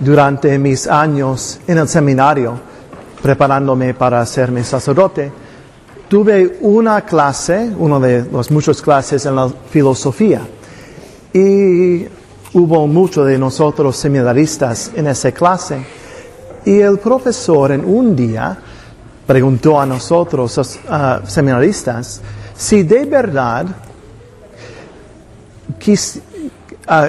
durante mis años en el seminario, preparándome para hacerme sacerdote, tuve una clase, una de las muchas clases en la filosofía. Y hubo muchos de nosotros seminaristas en esa clase. Y el profesor en un día preguntó a nosotros, seminaristas, si de verdad ah,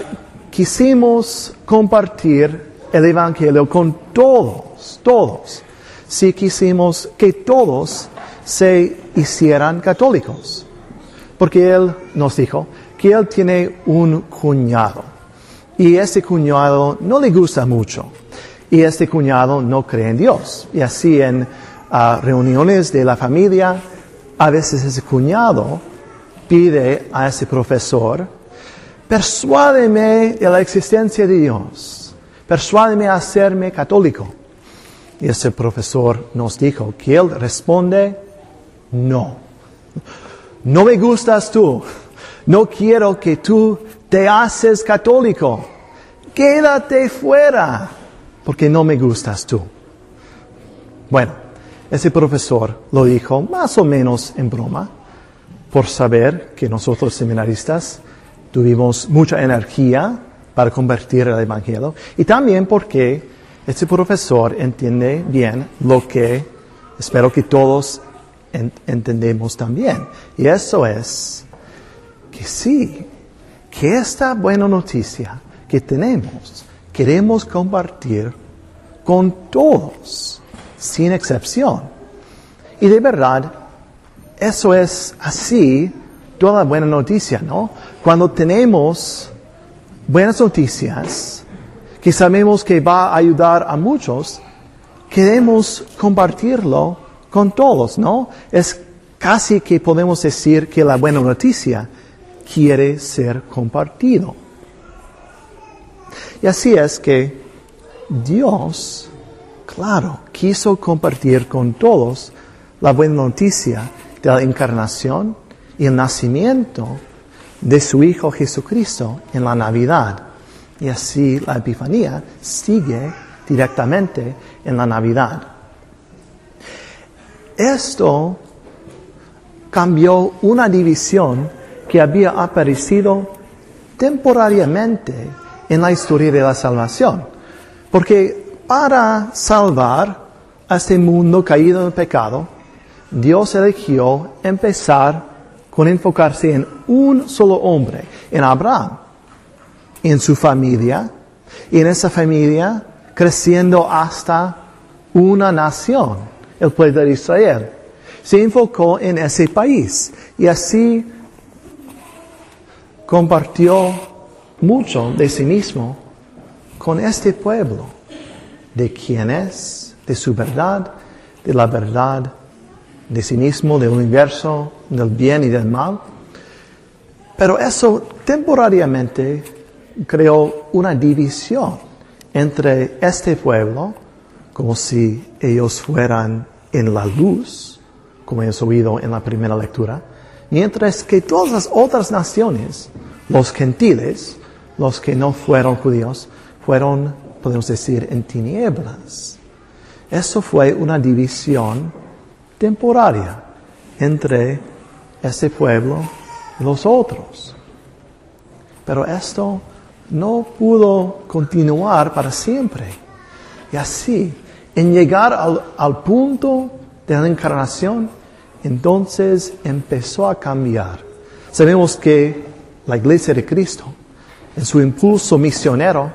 quisimos compartir el Evangelio con todos, todos, si quisimos que todos se hicieran católicos. Porque él nos dijo que él tiene un cuñado y ese cuñado no le gusta mucho y este cuñado no cree en Dios. Y así en ah, reuniones de la familia, a veces ese cuñado pide a ese profesor, persuádeme de la existencia de Dios, persuádeme a hacerme católico. Y ese profesor nos dijo que él responde, no. No me gustas tú. No quiero que tú te haces católico. Quédate fuera, porque no me gustas tú. Bueno, ese profesor lo dijo más o menos en broma, por saber que nosotros seminaristas tuvimos mucha energía para convertir el Evangelio y también porque ese profesor entiende bien lo que espero que todos entendemos también. Y eso es que sí, que esta buena noticia que tenemos queremos compartir con todos, sin excepción. Y de verdad, eso es así toda buena noticia, ¿no? Cuando tenemos buenas noticias, que sabemos que va a ayudar a muchos, queremos compartirlo con todos, ¿no? Es casi que podemos decir que la buena noticia quiere ser compartido. Y así es que Dios, claro, quiso compartir con todos la buena noticia de la encarnación y el nacimiento de su Hijo Jesucristo en la Navidad. Y así la Epifanía sigue directamente en la Navidad. Esto cambió una división que había aparecido temporariamente en la historia de la salvación. Porque para salvar a este mundo caído en el pecado, Dios eligió empezar con enfocarse en un solo hombre, en Abraham, en su familia, y en esa familia creciendo hasta una nación el pueblo de Israel. Se enfocó en ese país y así compartió mucho de sí mismo con este pueblo, de quién es, de su verdad, de la verdad de sí mismo, del universo, del bien y del mal. Pero eso temporariamente creó una división entre este pueblo, como si ellos fueran en la luz, como hemos oído en la primera lectura, mientras que todas las otras naciones, los gentiles, los que no fueron judíos, fueron, podemos decir, en tinieblas. Eso fue una división temporaria entre ese pueblo los otros. Pero esto no pudo continuar para siempre. Y así en llegar al, punto de la encarnación, entonces empezó a cambiar. Sabemos que la iglesia de Cristo, en su impulso misionero,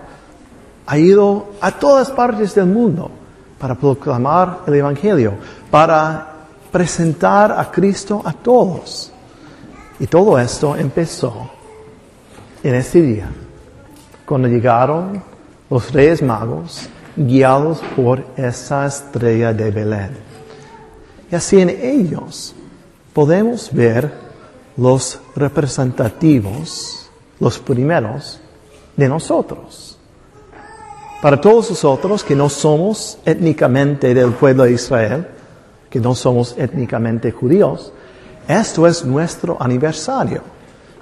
ha ido a todas partes del mundo para proclamar el Evangelio, para presentar a Cristo a todos. Y todo esto empezó en ese día, cuando llegaron los reyes magos guiados por esa estrella de Belén. Y así en ellos podemos ver los representativos, los primeros de nosotros. Para todos nosotros que no somos étnicamente del pueblo de Israel, que no somos étnicamente judíos, esto es nuestro aniversario.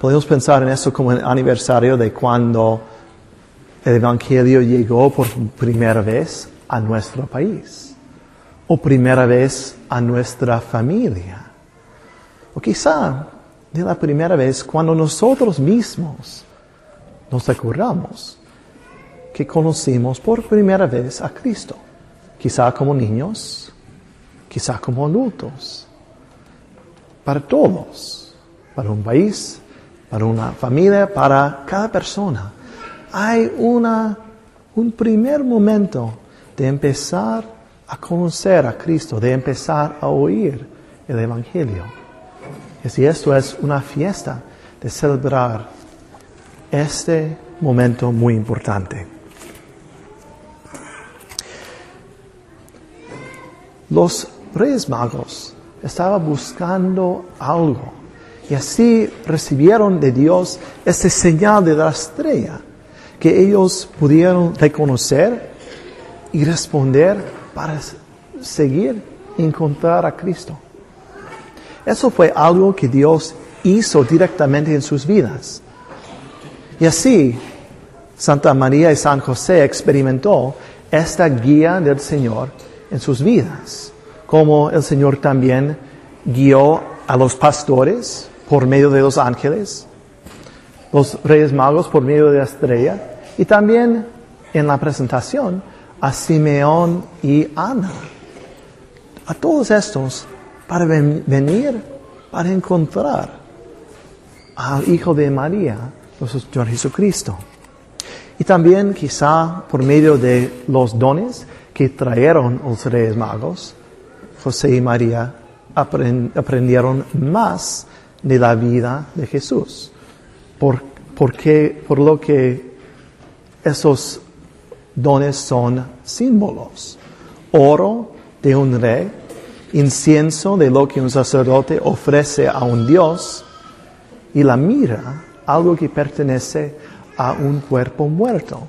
Podemos pensar en eso como el aniversario de cuando el Evangelio llegó por primera vez a nuestro país, o primera vez a nuestra familia, o quizá de la primera vez cuando nosotros mismos nos acordamos que conocimos por primera vez a Cristo, quizá como niños, quizá como adultos, para todos, para un país, para una familia, para cada persona. Hay una, un primer momento de empezar a conocer a Cristo, de empezar a oír el Evangelio. Y si esto es una fiesta de celebrar este momento muy importante. Los reyes magos estaban buscando algo y así recibieron de Dios este señal de la estrella que ellos pudieron reconocer y responder para seguir y encontrar a Cristo. Eso fue algo que Dios hizo directamente en sus vidas. Y así, Santa María y San José experimentó esta guía del Señor en sus vidas, como el Señor también guió a los pastores por medio de los ángeles, los reyes magos por medio de la estrella, y también en la presentación a Simeón y Ana. A todos estos para venir, para encontrar al Hijo de María, nuestro Señor Jesucristo. Y también quizá por medio de los dones que trajeron los reyes magos, José y María aprendieron más de la vida de Jesús. Por, porque, por lo que esos dones son símbolos. Oro de un rey, incienso de lo que un sacerdote ofrece a un Dios y la mira, algo que pertenece a un cuerpo muerto.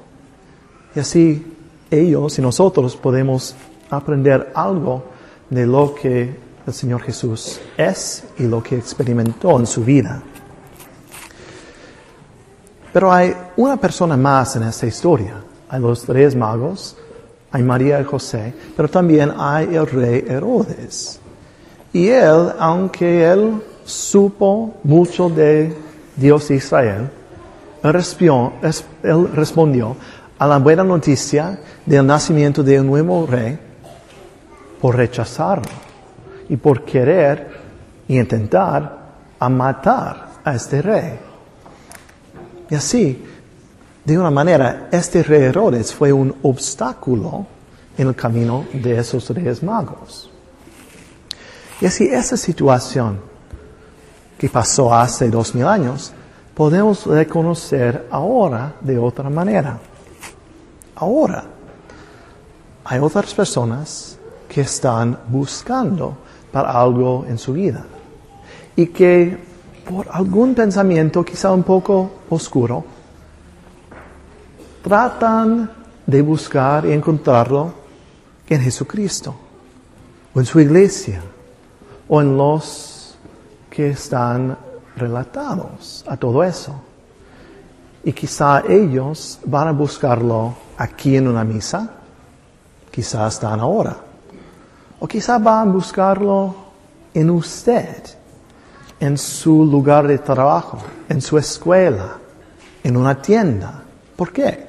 Y así ellos y nosotros podemos aprender algo de lo que el Señor Jesús es y lo que experimentó en su vida. Pero hay una persona más en esta historia. Hay los tres magos, hay María y José, pero también hay el rey Herodes. Y él, aunque él supo mucho de Dios de Israel, él respondió a la buena noticia del nacimiento de un nuevo rey por rechazarlo y por querer y intentar a matar a este rey. Y así, de una manera, este rey Herodes fue un obstáculo en el camino de esos reyes magos. Y así, esa situación que pasó hace dos mil años, podemos reconocer ahora de otra manera. Ahora, hay otras personas que están buscando para algo en su vida y que por algún pensamiento quizá un poco oscuro, tratan de buscar y encontrarlo en Jesucristo, o en su iglesia, o en los que están relatados a todo eso. Y quizá ellos van a buscarlo aquí en una misa, quizá están ahora. O quizá van a buscarlo en usted, en su lugar de trabajo, en su escuela, en una tienda. ¿Por qué?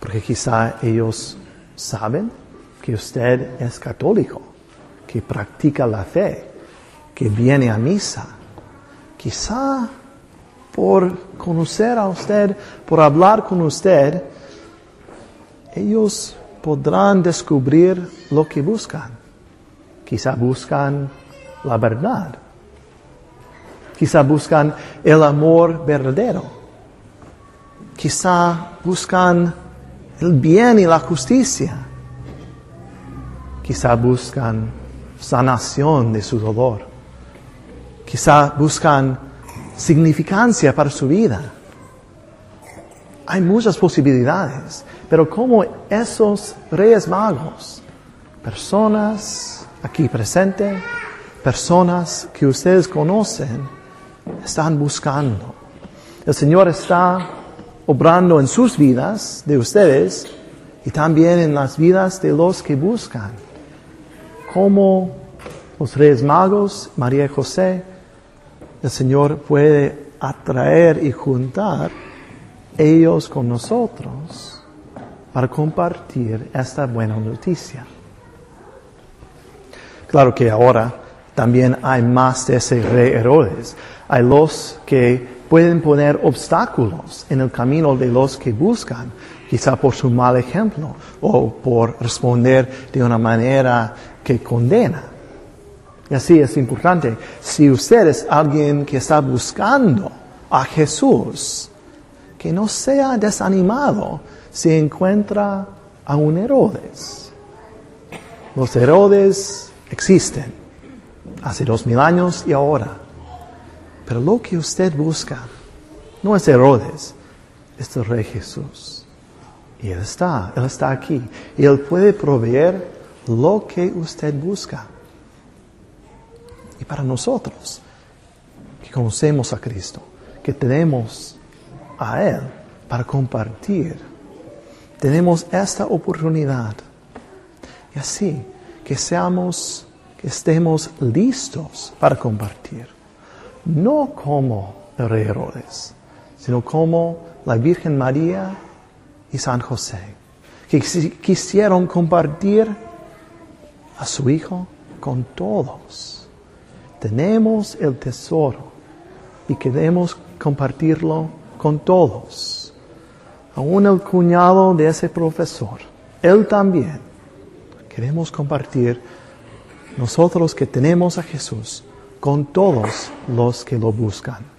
Porque quizá ellos saben que usted es católico, que practica la fe, que viene a misa. Quizá por conocer a usted, por hablar con usted, ellos podrán descubrir lo que buscan. Quizá buscan la verdad. Quizá buscan el amor verdadero. Quizá buscan el bien y la justicia. Quizá buscan sanación de su dolor. Quizá buscan significancia para su vida. Hay muchas posibilidades, pero como esos reyes magos, personas aquí presentes, personas que ustedes conocen, están buscando. El Señor está obrando en sus vidas de ustedes y también en las vidas de los que buscan. Como los reyes magos, María y José, el Señor puede atraer y juntar ellos con nosotros para compartir esta buena noticia. Claro que ahora también hay más de ese rey Herodes. Hay los que pueden poner obstáculos en el camino de los que buscan, quizá por su mal ejemplo o por responder de una manera que condena. Y así es importante. Si usted es alguien que está buscando a Jesús, que no sea desanimado si encuentra a un Herodes. Los Herodes existen hace dos mil años y ahora. Pero lo que usted busca no es Herodes, es el Rey Jesús. Y Él está, Él está aquí. Y Él puede proveer lo que usted busca. Y para nosotros, que conocemos a Cristo, que tenemos a Él para compartir, tenemos esta oportunidad. Y así, que seamos, que estemos listos para compartir. No como Herodes, sino como la Virgen María y San José, que quisieron compartir a su Hijo con todos. Tenemos el tesoro y queremos compartirlo con todos. Aún el cuñado de ese profesor, él también. Queremos compartir nosotros que tenemos a Jesús con todos los que lo buscan.